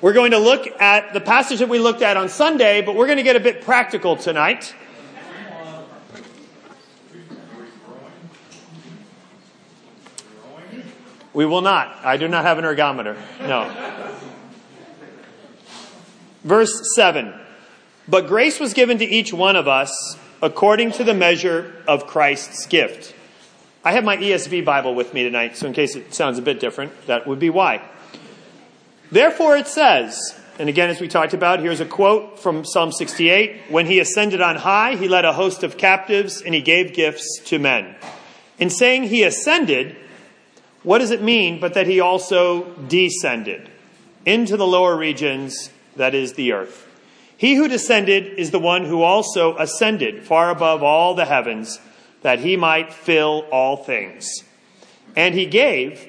We're going to look at the passage that we looked at on Sunday, but we're going to get a bit practical tonight. We will not. I do not have an ergometer. No. Verse 7 But grace was given to each one of us according to the measure of Christ's gift. I have my ESV Bible with me tonight, so in case it sounds a bit different, that would be why. Therefore it says, and again, as we talked about, here's a quote from Psalm 68 When he ascended on high, he led a host of captives and he gave gifts to men. In saying he ascended, what does it mean but that he also descended into the lower regions, that is the earth? He who descended is the one who also ascended far above all the heavens, that he might fill all things. And he gave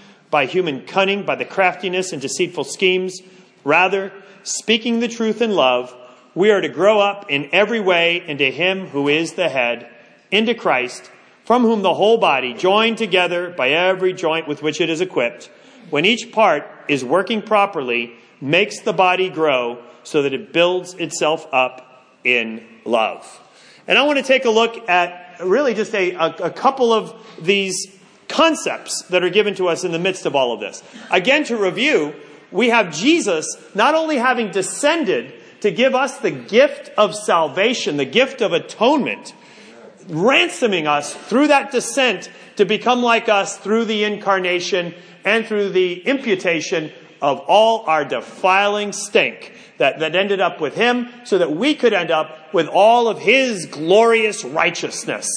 by human cunning, by the craftiness and deceitful schemes. Rather, speaking the truth in love, we are to grow up in every way into Him who is the head, into Christ, from whom the whole body, joined together by every joint with which it is equipped, when each part is working properly, makes the body grow so that it builds itself up in love. And I want to take a look at really just a, a, a couple of these concepts that are given to us in the midst of all of this. Again, to review, we have Jesus not only having descended to give us the gift of salvation, the gift of atonement, ransoming us through that descent to become like us through the incarnation and through the imputation of all our defiling stink that, that ended up with him so that we could end up with all of his glorious righteousness.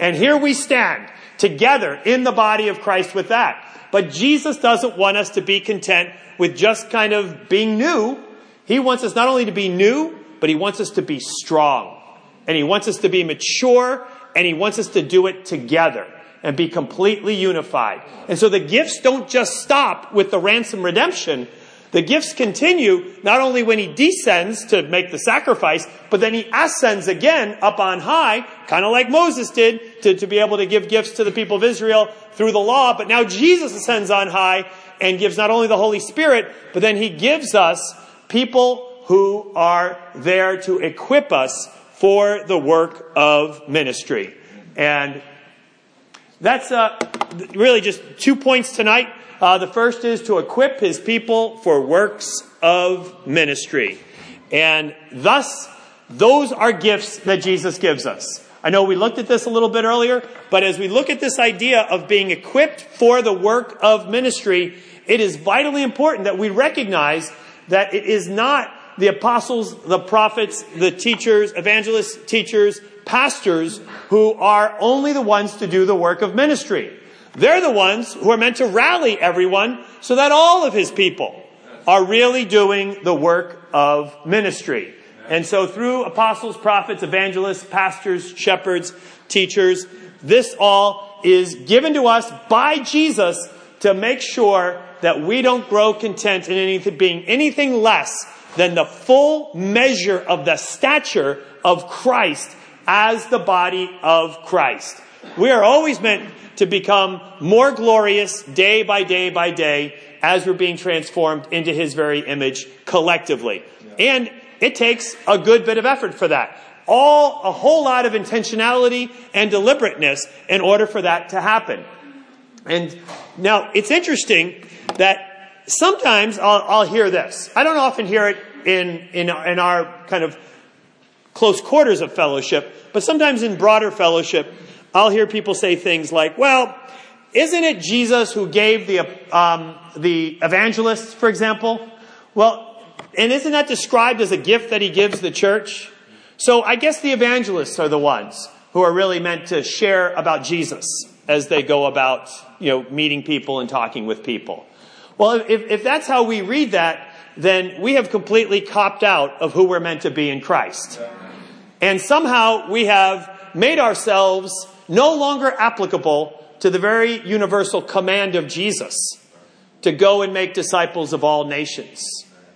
And here we stand together in the body of Christ with that. But Jesus doesn't want us to be content with just kind of being new. He wants us not only to be new, but he wants us to be strong. And he wants us to be mature, and he wants us to do it together and be completely unified. And so the gifts don't just stop with the ransom redemption, the gifts continue not only when he descends to make the sacrifice, but then he ascends again up on high, kind of like Moses did to, to be able to give gifts to the people of Israel through the law. But now Jesus ascends on high and gives not only the Holy Spirit, but then he gives us people who are there to equip us for the work of ministry. And that's uh, really just two points tonight. Uh, the first is to equip his people for works of ministry. And thus, those are gifts that Jesus gives us. I know we looked at this a little bit earlier, but as we look at this idea of being equipped for the work of ministry, it is vitally important that we recognize that it is not the apostles, the prophets, the teachers, evangelists, teachers, pastors who are only the ones to do the work of ministry. They're the ones who are meant to rally everyone so that all of his people are really doing the work of ministry. And so through apostles, prophets, evangelists, pastors, shepherds, teachers, this all is given to us by Jesus to make sure that we don't grow content in anything, being anything less than the full measure of the stature of Christ as the body of Christ. We are always meant to become more glorious day by day by day as we're being transformed into his very image collectively. Yeah. And it takes a good bit of effort for that. All, a whole lot of intentionality and deliberateness in order for that to happen. And now it's interesting that sometimes I'll, I'll hear this. I don't often hear it in, in, in our kind of close quarters of fellowship, but sometimes in broader fellowship, I'll hear people say things like, well, isn't it Jesus who gave the, um, the evangelists, for example? Well, and isn't that described as a gift that he gives the church? So I guess the evangelists are the ones who are really meant to share about Jesus as they go about, you know, meeting people and talking with people. Well, if, if that's how we read that, then we have completely copped out of who we're meant to be in Christ. And somehow we have made ourselves no longer applicable to the very universal command of Jesus to go and make disciples of all nations,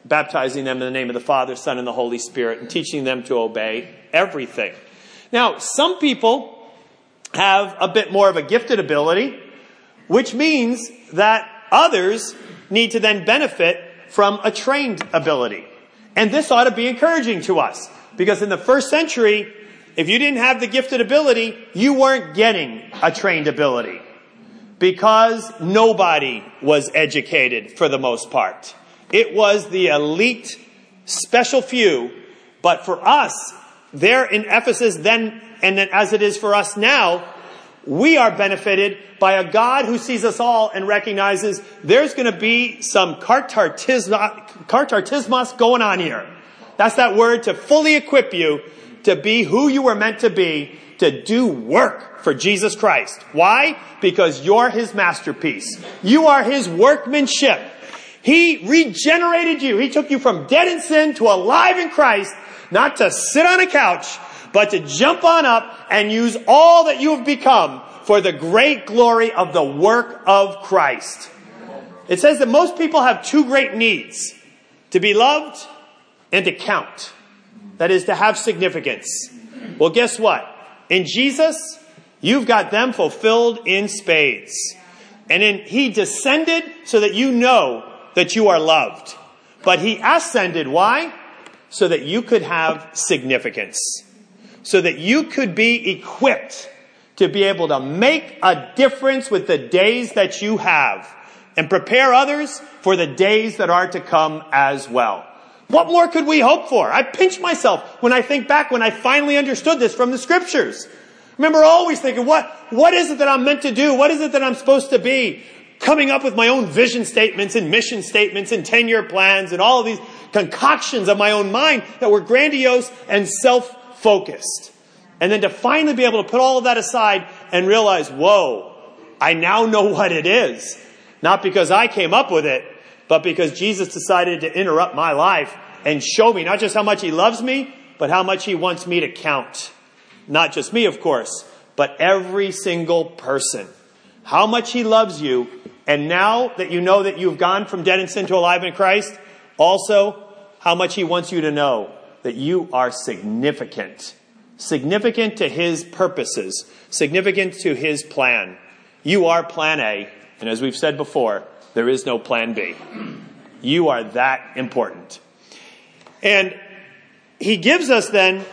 baptizing them in the name of the Father, Son, and the Holy Spirit, and teaching them to obey everything. Now, some people have a bit more of a gifted ability, which means that others need to then benefit from a trained ability. And this ought to be encouraging to us because in the first century, if you didn't have the gifted ability, you weren't getting a trained ability because nobody was educated for the most part. It was the elite, special few. But for us, there in Ephesus then, and then as it is for us now, we are benefited by a God who sees us all and recognizes there's going to be some katartismos going on here. That's that word to fully equip you to be who you were meant to be, to do work for Jesus Christ. Why? Because you're His masterpiece. You are His workmanship. He regenerated you. He took you from dead in sin to alive in Christ, not to sit on a couch, but to jump on up and use all that you have become for the great glory of the work of Christ. It says that most people have two great needs to be loved and to count. That is to have significance. Well, guess what? In Jesus, you've got them fulfilled in spades. And in, he descended so that you know that you are loved. But he ascended. Why? So that you could have significance. So that you could be equipped to be able to make a difference with the days that you have and prepare others for the days that are to come as well. What more could we hope for? I pinch myself when I think back when I finally understood this from the scriptures. Remember always thinking, what, what is it that I'm meant to do? What is it that I'm supposed to be? Coming up with my own vision statements and mission statements and 10 year plans and all of these concoctions of my own mind that were grandiose and self focused. And then to finally be able to put all of that aside and realize, whoa, I now know what it is. Not because I came up with it, but because Jesus decided to interrupt my life and show me not just how much he loves me, but how much he wants me to count. Not just me, of course, but every single person. How much he loves you. And now that you know that you've gone from dead in sin to alive in Christ, also how much he wants you to know that you are significant significant to his purposes, significant to his plan. You are plan A, and as we've said before, there is no plan B. You are that important. And he gives us then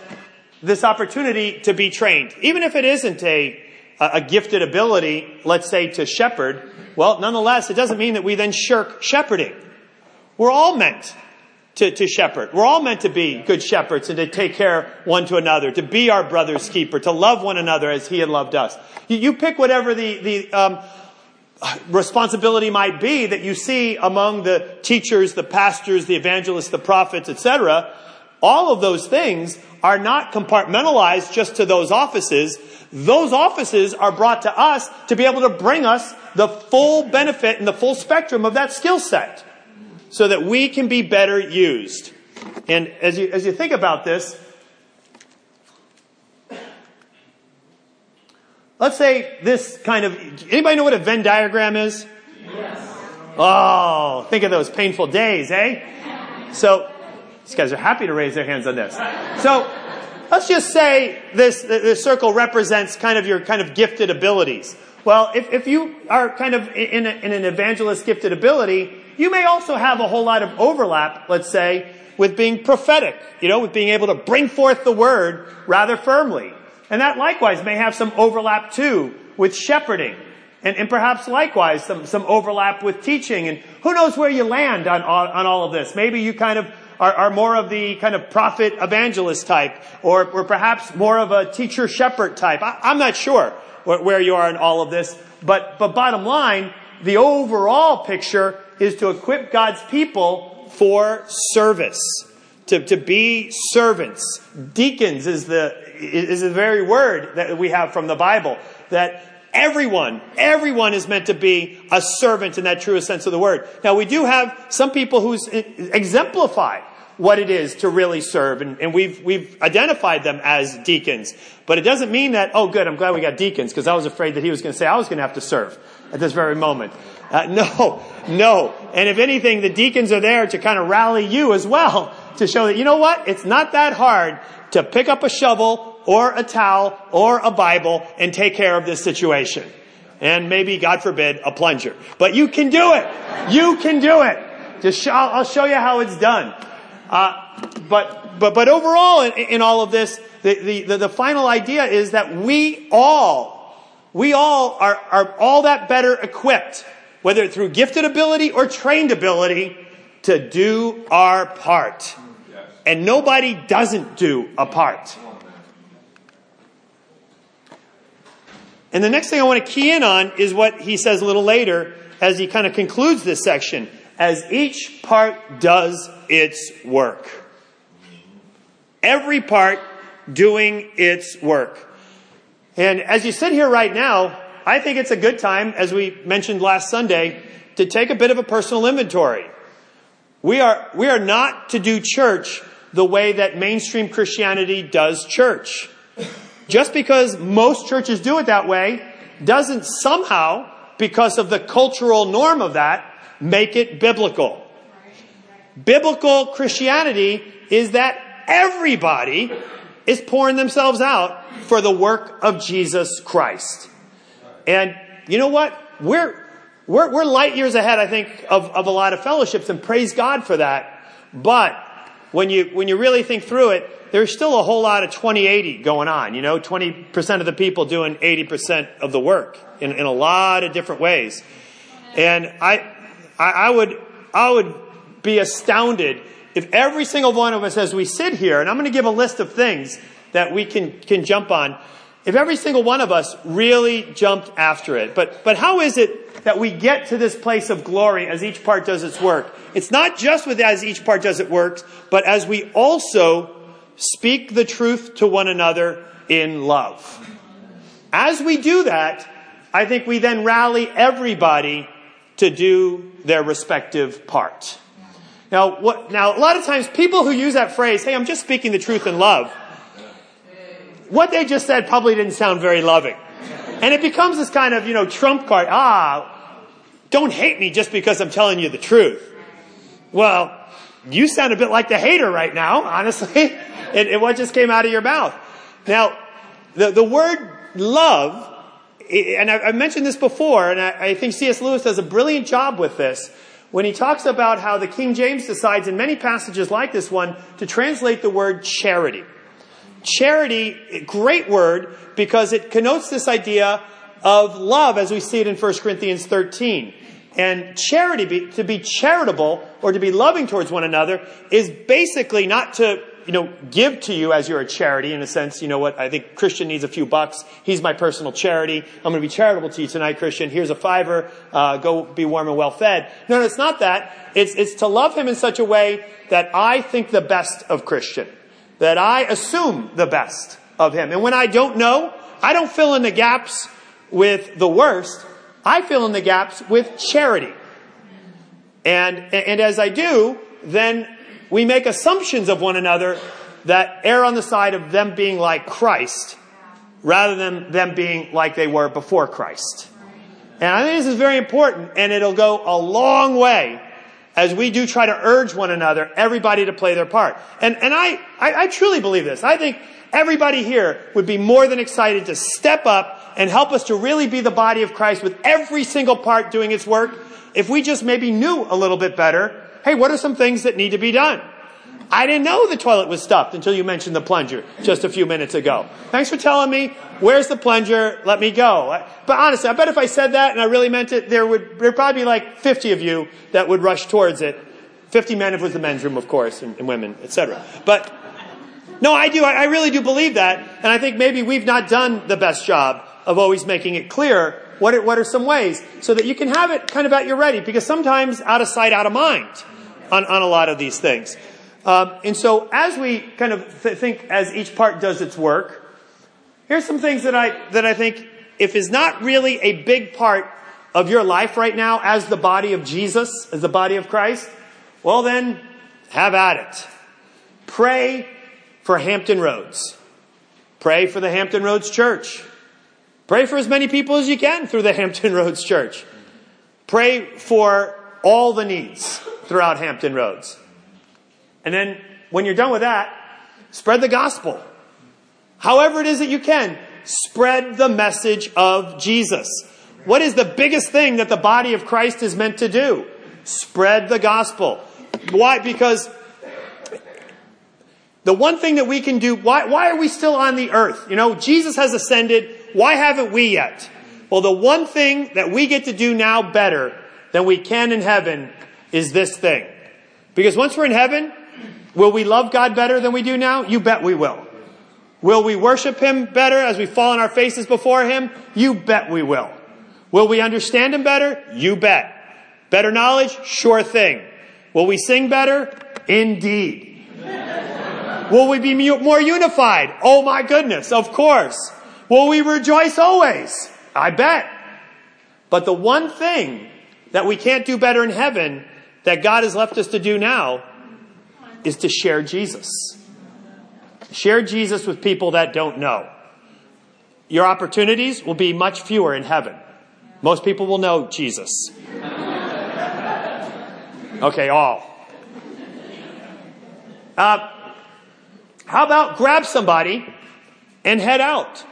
this opportunity to be trained. Even if it isn't a, a gifted ability, let's say to shepherd, well, nonetheless, it doesn't mean that we then shirk shepherding. We're all meant to, to shepherd. We're all meant to be good shepherds and to take care one to another, to be our brother's keeper, to love one another as he had loved us. You, you pick whatever the, the um, responsibility might be that you see among the teachers, the pastors, the evangelists, the prophets, etc. All of those things are not compartmentalized just to those offices. Those offices are brought to us to be able to bring us the full benefit and the full spectrum of that skill set so that we can be better used. And as you, as you think about this, let's say this kind of, anybody know what a Venn diagram is? Yes. Oh, think of those painful days, eh? So, these guys are happy to raise their hands on this. So, let's just say this, this circle represents kind of your kind of gifted abilities. Well, if, if you are kind of in, a, in an evangelist gifted ability, you may also have a whole lot of overlap, let's say, with being prophetic, you know, with being able to bring forth the word rather firmly. And that likewise may have some overlap too with shepherding. And, and perhaps likewise some, some overlap with teaching. And who knows where you land on, on, on all of this. Maybe you kind of are, are, more of the kind of prophet evangelist type, or, or perhaps more of a teacher shepherd type. I, am not sure where, where you are in all of this. But, but bottom line, the overall picture is to equip God's people for service, to, to be servants. Deacons is the, is the very word that we have from the Bible, that everyone, everyone is meant to be a servant in that truest sense of the word. Now we do have some people who exemplify what it is to really serve, and, and, we've we've identified them as deacons. But it doesn't mean that. Oh, good. I'm glad we got deacons because I was afraid that he was going to say I was going to have to serve at this very moment. Uh, no, no. And if anything, the deacons are there to kind of rally you as well to show that you know what? It's not that hard to pick up a shovel or a towel or a Bible and take care of this situation. And maybe, God forbid, a plunger. But you can do it. You can do it. Just I'll show you how it's done. Uh, but, but, but overall, in, in all of this, the, the, the, final idea is that we all, we all are, are all that better equipped, whether through gifted ability or trained ability, to do our part. And nobody doesn't do a part. And the next thing I want to key in on is what he says a little later as he kind of concludes this section. As each part does its work. Every part doing its work. And as you sit here right now, I think it's a good time, as we mentioned last Sunday, to take a bit of a personal inventory. We are, we are not to do church the way that mainstream Christianity does church. Just because most churches do it that way doesn't somehow, because of the cultural norm of that, make it biblical. Biblical Christianity is that everybody is pouring themselves out for the work of Jesus Christ. And you know what? We're, we're, we're light years ahead, I think, of, of a lot of fellowships, and praise God for that. But when you, when you really think through it, there's still a whole lot of 20-80 going on. You know, 20% of the people doing 80% of the work in, in a lot of different ways. And I, I, I would, I would be astounded if every single one of us, as we sit here, and I'm going to give a list of things that we can, can jump on, if every single one of us really jumped after it. But, but how is it that we get to this place of glory as each part does its work? It's not just with as each part does it works, but as we also speak the truth to one another in love. As we do that, I think we then rally everybody to do their respective part. Now, what, now, a lot of times people who use that phrase, hey, I'm just speaking the truth in love, what they just said probably didn't sound very loving. And it becomes this kind of, you know, trump card. Ah, don't hate me just because I'm telling you the truth. Well, you sound a bit like the hater right now, honestly, in, what just came out of your mouth. Now, the, the word love, and I, have mentioned this before, and I, I think C.S. Lewis does a brilliant job with this when he talks about how the King James decides in many passages like this one to translate the word charity. Charity, great word, because it connotes this idea of love as we see it in 1 Corinthians 13. And charity, be, to be charitable or to be loving towards one another is basically not to, you know, give to you as you're a charity in a sense. You know what? I think Christian needs a few bucks. He's my personal charity. I'm going to be charitable to you tonight, Christian. Here's a fiver. Uh, go be warm and well fed. No, no, it's not that. It's, it's to love him in such a way that I think the best of Christian. That I assume the best of him. And when I don't know, I don't fill in the gaps with the worst. I fill in the gaps with charity. And, and as I do, then we make assumptions of one another that err on the side of them being like Christ rather than them being like they were before Christ. And I think this is very important and it'll go a long way as we do try to urge one another, everybody to play their part. And, and I, I, I truly believe this. I think everybody here would be more than excited to step up and help us to really be the body of Christ with every single part doing its work if we just maybe knew a little bit better, hey, what are some things that need to be done? I didn't know the toilet was stuffed until you mentioned the plunger just a few minutes ago. Thanks for telling me. Where's the plunger? Let me go. But honestly, I bet if I said that and I really meant it, there would there'd probably be like 50 of you that would rush towards it. 50 men if it was the men's room, of course, and, and women, etc. But no, I do. I, I really do believe that, and I think maybe we've not done the best job of always making it clear what are, what are some ways so that you can have it kind of at your ready because sometimes out of sight, out of mind on, on a lot of these things. Um, and so as we kind of th- think as each part does its work, here's some things that I, that I think if is not really a big part of your life right now as the body of Jesus, as the body of Christ, well then, have at it. Pray for Hampton Roads. Pray for the Hampton Roads Church. Pray for as many people as you can through the Hampton Roads Church. Pray for all the needs throughout Hampton Roads. And then when you're done with that, spread the gospel. However it is that you can, spread the message of Jesus. What is the biggest thing that the body of Christ is meant to do? Spread the gospel. Why? Because the one thing that we can do, why, why are we still on the earth? You know, Jesus has ascended. Why haven't we yet? Well, the one thing that we get to do now better than we can in heaven is this thing. Because once we're in heaven, will we love God better than we do now? You bet we will. Will we worship Him better as we fall on our faces before Him? You bet we will. Will we understand Him better? You bet. Better knowledge? Sure thing. Will we sing better? Indeed. will we be more unified? Oh my goodness, of course. Will we rejoice always? I bet. But the one thing that we can't do better in heaven that God has left us to do now is to share Jesus. Share Jesus with people that don't know. Your opportunities will be much fewer in heaven. Most people will know Jesus. Okay, all. Uh, how about grab somebody and head out?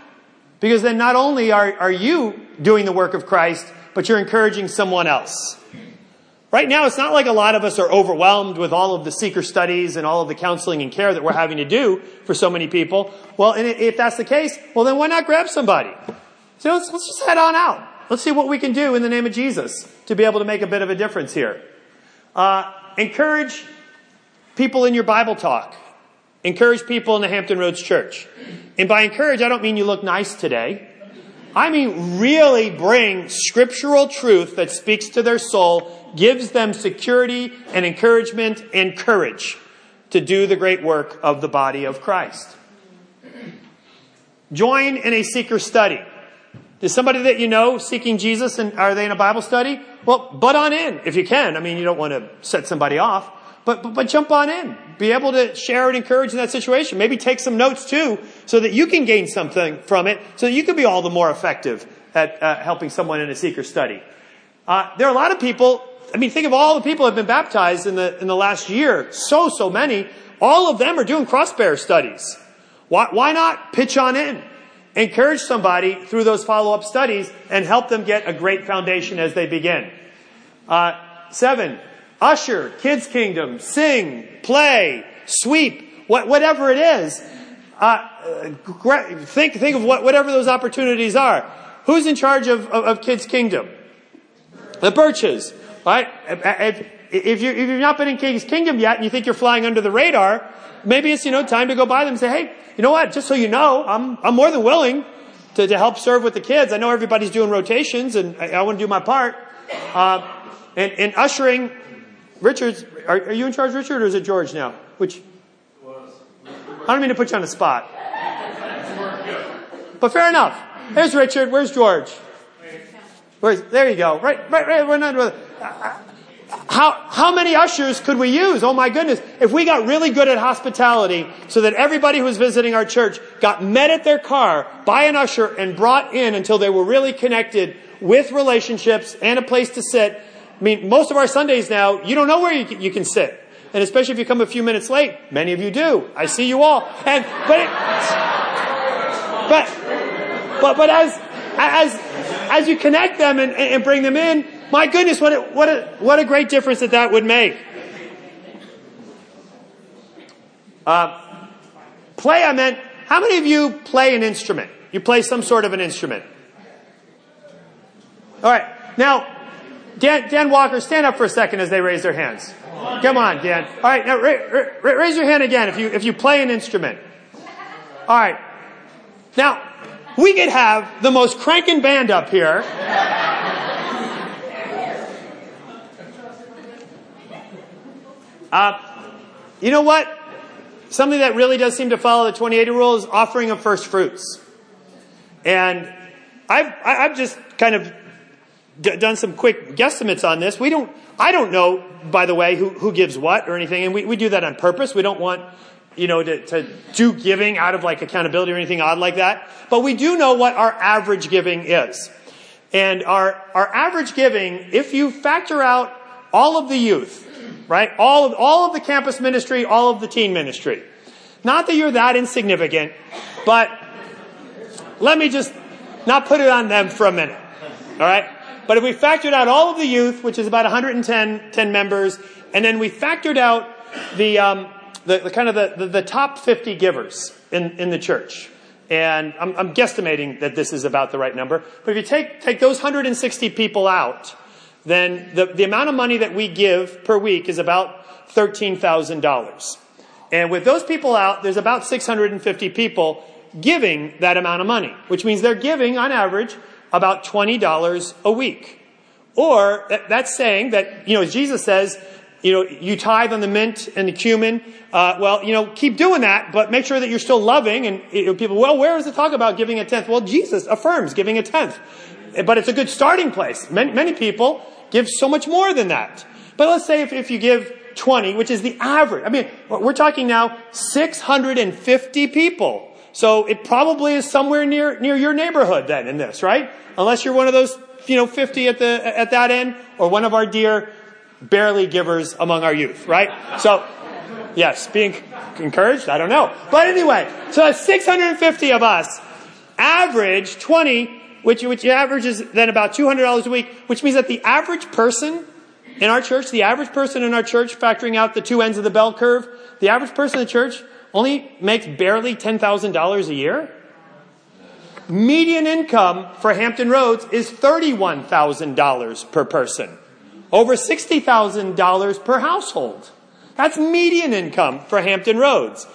Because then not only are, are you doing the work of Christ, but you're encouraging someone else. Right now, it's not like a lot of us are overwhelmed with all of the seeker studies and all of the counseling and care that we're having to do for so many people. Well, and if that's the case, well, then why not grab somebody? So let's, let's just head on out. Let's see what we can do in the name of Jesus to be able to make a bit of a difference here. Uh, encourage people in your Bible talk. Encourage people in the Hampton Roads Church. And by encourage, I don't mean you look nice today. I mean really bring scriptural truth that speaks to their soul, gives them security and encouragement and courage to do the great work of the body of Christ. Join in a seeker study. Is somebody that you know seeking Jesus and are they in a Bible study? Well, butt on in if you can. I mean, you don't want to set somebody off, but, but, but jump on in. Be able to share and encourage in that situation. Maybe take some notes too so that you can gain something from it so that you can be all the more effective at uh, helping someone in a seeker study. Uh, there are a lot of people, I mean, think of all the people have been baptized in the, in the last year. So, so many. All of them are doing crossbear studies. Why, why not pitch on in? Encourage somebody through those follow-up studies and help them get a great foundation as they begin. Uh, seven, usher, kids kingdom, sing, play, sweep, what, whatever it is. Uh, think, think of what, whatever those opportunities are. Who's in charge of, of, of kids kingdom? The Birches, right? If, you, if you've not been in Kids Kingdom yet and you think you're flying under the radar, maybe it's, you know, time to go by them and say, hey, you know what? Just so you know, I'm, I'm more than willing to, to help serve with the kids. I know everybody's doing rotations and I, I want to do my part. Uh, and, and ushering, Richard's, are, are you in charge, Richard, or is it George now? Which? I don't mean to put you on the spot. But fair enough. There's Richard. Where's George? Where's, there you go. Right, right, right. We're not, how, how many ushers could we use? Oh my goodness. If we got really good at hospitality so that everybody who was visiting our church got met at their car by an usher and brought in until they were really connected with relationships and a place to sit. I mean, most of our Sundays now, you don't know where you can, you can sit. And especially if you come a few minutes late, many of you do. I see you all. And, but it, but, but, but as, as, as you connect them and, and bring them in, my goodness, what a, what a, what a great difference that that would make. Uh, play, I meant, how many of you play an instrument? You play some sort of an instrument. All right. Now, Dan, Dan Walker, stand up for a second as they raise their hands. Come on, Dan. All right. Now, ra- ra- raise your hand again if you, if you play an instrument. All right. Now, we could have the most cranking band up here. Uh, you know what? Something that really does seem to follow the 2080 rule is offering of first fruits. And I've, I've just kind of d- done some quick guesstimates on this. We don't, I don't know, by the way, who, who gives what or anything, and we, we do that on purpose. We don't want, you know, to, to do giving out of like accountability or anything odd like that. But we do know what our average giving is. And our, our average giving, if you factor out all of the youth, right? All of, all of the campus ministry, all of the teen ministry. Not that you're that insignificant, but let me just not put it on them for a minute. All right? But if we factored out all of the youth, which is about 110 10 members, and then we factored out the, um, the, the, kind of the, the, the, top 50 givers in, in the church, and I'm, I'm guesstimating that this is about the right number, but if you take, take those 160 people out, then the, the amount of money that we give per week is about $13,000. And with those people out, there's about 650 people giving that amount of money, which means they're giving on average about $20 a week. Or that's saying that, you know, as Jesus says, you know, you tithe on the mint and the cumin. Uh, well, you know, keep doing that, but make sure that you're still loving. And you know, people, well, where is it talk about giving a tenth? Well, Jesus affirms giving a tenth, but it's a good starting place. Many, many people give so much more than that. But let's say if, if you give 20, which is the average. I mean, we're talking now 650 people. So it probably is somewhere near, near your neighborhood then in this, right? Unless you're one of those, you know, 50 at the, at that end or one of our dear barely givers among our youth, right? So, yes, being encouraged, I don't know. But anyway, so that's 650 of us average 20, which, which averages then about $200 a week, which means that the average person in our church, the average person in our church, factoring out the two ends of the bell curve, the average person in the church only makes barely $10,000 a year. Median income for Hampton Roads is $31,000 per person. Over $60,000 per household. That's median income for Hampton Roads.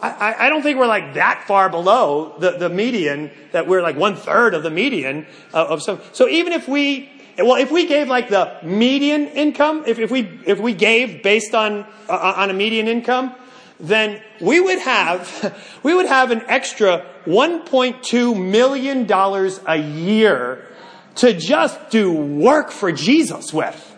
I, I, don't think we're like that far below the, the median, that we're like one third of the median of, of some. So even if we well, if we gave like the median income, if, if we if we gave based on uh, on a median income, then we would have we would have an extra 1.2 million dollars a year to just do work for Jesus with.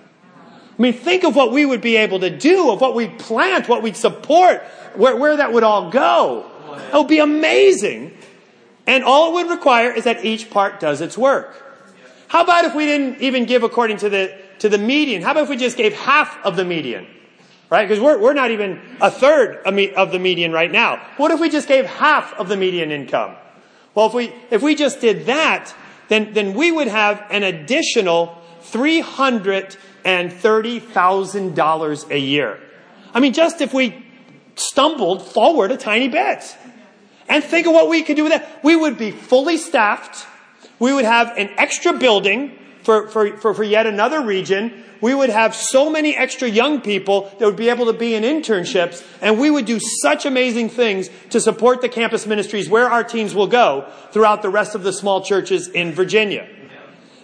I mean, think of what we would be able to do, of what we'd plant, what we'd support, where, where that would all go. It would be amazing. And all it would require is that each part does its work. How about if we didn't even give according to the, to the median? How about if we just gave half of the median? Right? Because we're, we're not even a third of the median right now. What if we just gave half of the median income? Well, if we, if we just did that, then, then we would have an additional $330,000 a year. I mean, just if we stumbled forward a tiny bit. And think of what we could do with that. We would be fully staffed we would have an extra building for, for, for, for yet another region. We would have so many extra young people that would be able to be in internships, and we would do such amazing things to support the campus ministries where our teams will go throughout the rest of the small churches in Virginia.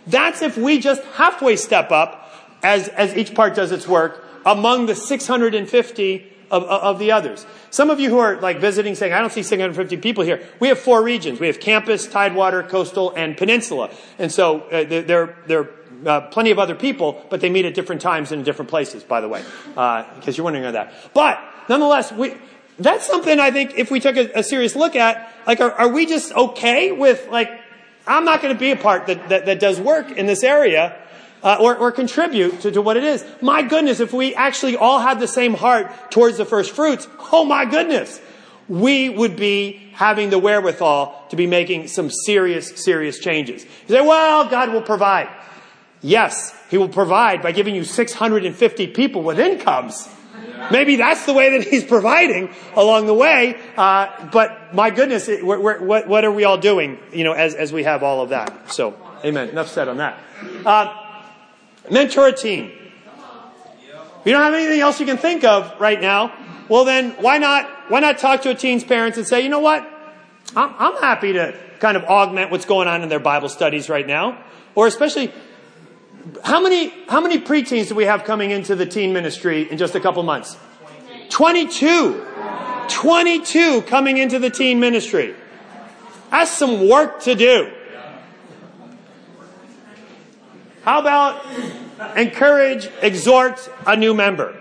That's if we just halfway step up as, as each part does its work among the 650 of, of the others. Some of you who are like visiting saying, I don't see 650 people here. We have four regions. We have campus, Tidewater, coastal, and peninsula. And so uh, there, there are uh, plenty of other people, but they meet at different times and in different places, by the way, uh, because you're wondering about that. But nonetheless, we, that's something I think if we took a, a serious look at, like, are, are, we just okay with like, I'm not going to be a part that, that, that does work in this area uh, or, or, contribute to, to, what it is. My goodness, if we actually all had the same heart towards the first fruits, oh my goodness, we would be having the wherewithal to be making some serious, serious changes. You say, well, God will provide. Yes, He will provide by giving you 650 people with incomes. Maybe that's the way that He's providing along the way. Uh, but my goodness, it, we're, we're, what, what, are we all doing, you know, as, as we have all of that? So, amen. Enough said on that. Uh, Mentor a team. If you don't have anything else you can think of right now, well then why not, why not talk to a teen's parents and say, you know what? I'm, I'm happy to kind of augment what's going on in their Bible studies right now. Or especially, how many, how many preteens do we have coming into the teen ministry in just a couple months? 22. 22 coming into the teen ministry. That's some work to do. How about encourage, exhort a new member?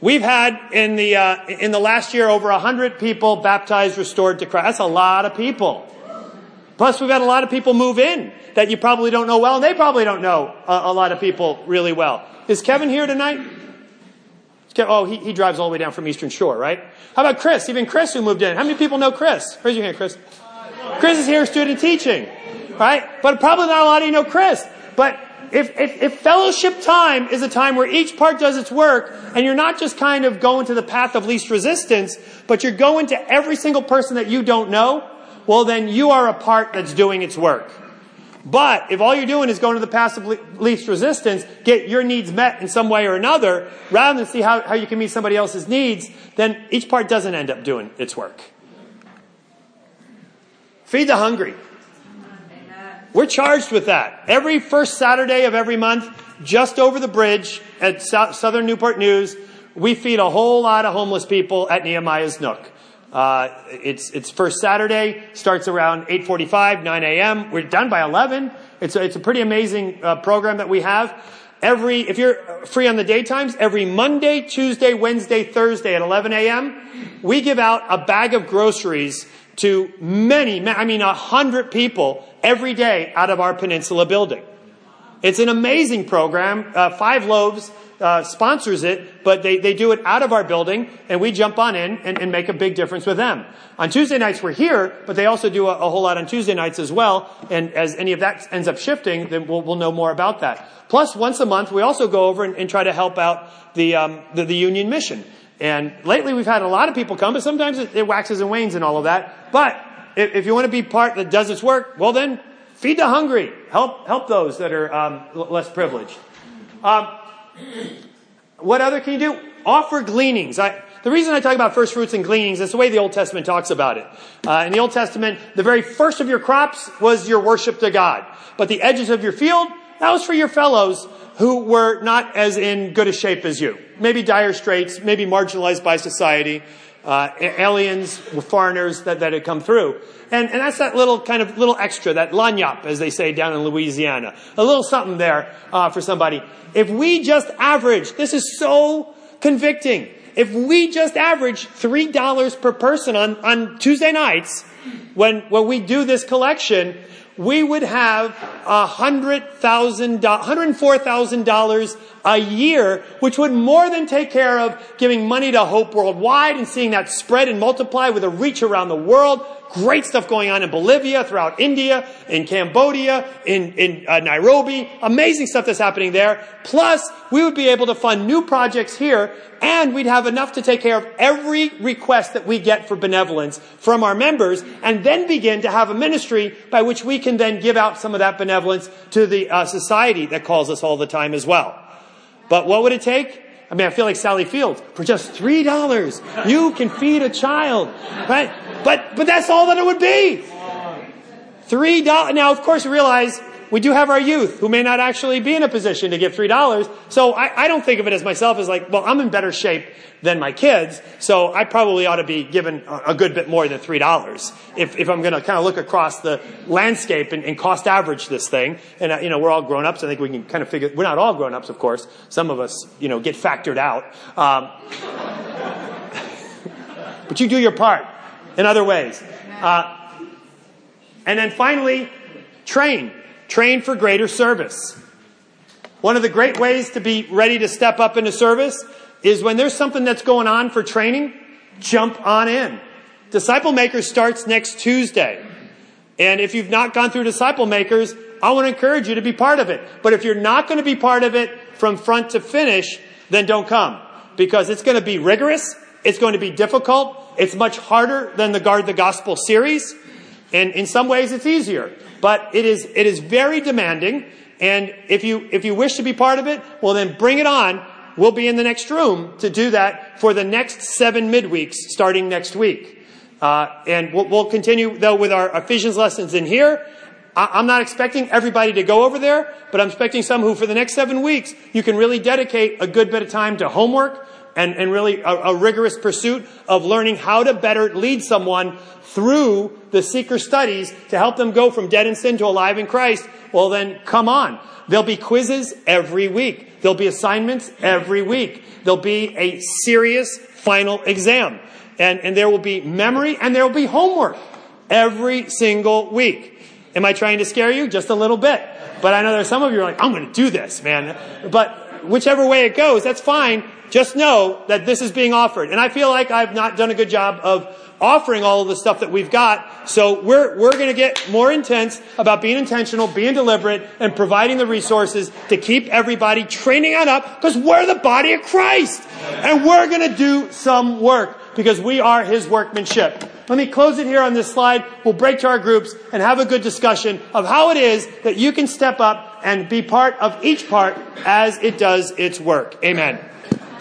We've had in the uh, in the last year over hundred people baptized, restored to Christ. That's a lot of people. Plus, we've had a lot of people move in that you probably don't know well, and they probably don't know a, a lot of people really well. Is Kevin here tonight? Oh, he, he drives all the way down from Eastern Shore, right? How about Chris? Even Chris who moved in. How many people know Chris? Raise your hand, Chris. Chris is here, student teaching, right? But probably not a lot of you know Chris. But if, if, if, fellowship time is a time where each part does its work, and you're not just kind of going to the path of least resistance, but you're going to every single person that you don't know, well then you are a part that's doing its work. But if all you're doing is going to the path of least resistance, get your needs met in some way or another, rather than see how, how you can meet somebody else's needs, then each part doesn't end up doing its work. Feed the hungry. We're charged with that. Every first Saturday of every month, just over the bridge at Southern Newport News, we feed a whole lot of homeless people at Nehemiah's Nook. Uh, it's it's first Saturday, starts around 8:45, 9 a.m. We're done by 11. It's a, it's a pretty amazing uh, program that we have. Every if you're free on the daytimes, every Monday, Tuesday, Wednesday, Thursday at 11 a.m., we give out a bag of groceries to many, I mean, a hundred people every day out of our peninsula building. It's an amazing program. Uh, Five Loaves uh, sponsors it, but they, they do it out of our building, and we jump on in and, and make a big difference with them. On Tuesday nights, we're here, but they also do a, a, whole lot on Tuesday nights as well. And as any of that ends up shifting, then we'll, we'll know more about that. Plus, once a month, we also go over and, and try to help out the, um, the, the union mission. And lately, we've had a lot of people come, but sometimes it, it waxes and wanes and all of that. But if, if you want to be part that does its work, well then, feed the hungry. Help, help those that are um, less privileged. Um, what other can you do? Offer gleanings. I, the reason I talk about first fruits and gleanings is the way the Old Testament talks about it. Uh, in the Old Testament, the very first of your crops was your worship to God. But the edges of your field, that was for your fellows who were not as in good a shape as you. Maybe dire straits, maybe marginalized by society, uh, aliens, foreigners that, that had come through. And, and that's that little kind of little extra, that lagniappe, as they say down in Louisiana. A little something there uh, for somebody. If we just average, this is so convicting. If we just average $3 per person on, on Tuesday nights, when, when we do this collection, we would have $100,000, $104,000 a year, which would more than take care of giving money to Hope Worldwide and seeing that spread and multiply with a reach around the world. Great stuff going on in Bolivia, throughout India, in Cambodia, in, in uh, Nairobi. Amazing stuff that's happening there. Plus, we would be able to fund new projects here, and we'd have enough to take care of every request that we get for benevolence from our members, and then begin to have a ministry by which we can then give out some of that benevolence to the uh, society that calls us all the time as well. But what would it take? I mean, I feel like Sally Fields. For just three dollars, you can feed a child, right? But but that's all that it would be. Three dollars. Now, of course, realize we do have our youth who may not actually be in a position to give three dollars. So I, I don't think of it as myself as like, well, I'm in better shape than my kids, so I probably ought to be given a, a good bit more than three dollars if, if I'm going to kind of look across the landscape and, and cost average this thing. And uh, you know, we're all grown ups. I think we can kind of figure. We're not all grown ups, of course. Some of us, you know, get factored out. Um, but you do your part in other ways. Uh, and then finally, train. Train for greater service. One of the great ways to be ready to step up into service is when there's something that's going on for training, jump on in. Disciple Makers starts next Tuesday. And if you've not gone through Disciple Makers, I want to encourage you to be part of it. But if you're not going to be part of it from front to finish, then don't come. Because it's going to be rigorous. It's going to be difficult. It's much harder than the Guard the Gospel series. And in some ways it's easier. But it is, it is very demanding. And if you, if you wish to be part of it, well then bring it on. We'll be in the next room to do that for the next seven midweeks starting next week. Uh, and we'll, we'll, continue though with our Ephesians lessons in here. I, I'm not expecting everybody to go over there, but I'm expecting some who for the next seven weeks, you can really dedicate a good bit of time to homework and, and really a, a rigorous pursuit of learning how to better lead someone through the seeker studies to help them go from dead in sin to alive in Christ, well then come on. There'll be quizzes every week. There'll be assignments every week. There'll be a serious final exam. And, and there will be memory and there will be homework every single week. Am I trying to scare you? Just a little bit. But I know there's some of you are like, I'm going to do this, man. But whichever way it goes, that's fine. Just know that this is being offered. And I feel like I've not done a good job of offering all of the stuff that we've got. So we're, we're going to get more intense about being intentional, being deliberate, and providing the resources to keep everybody training on up because we're the body of Christ. And we're going to do some work because we are His workmanship. Let me close it here on this slide. We'll break to our groups and have a good discussion of how it is that you can step up and be part of each part as it does its work. Amen.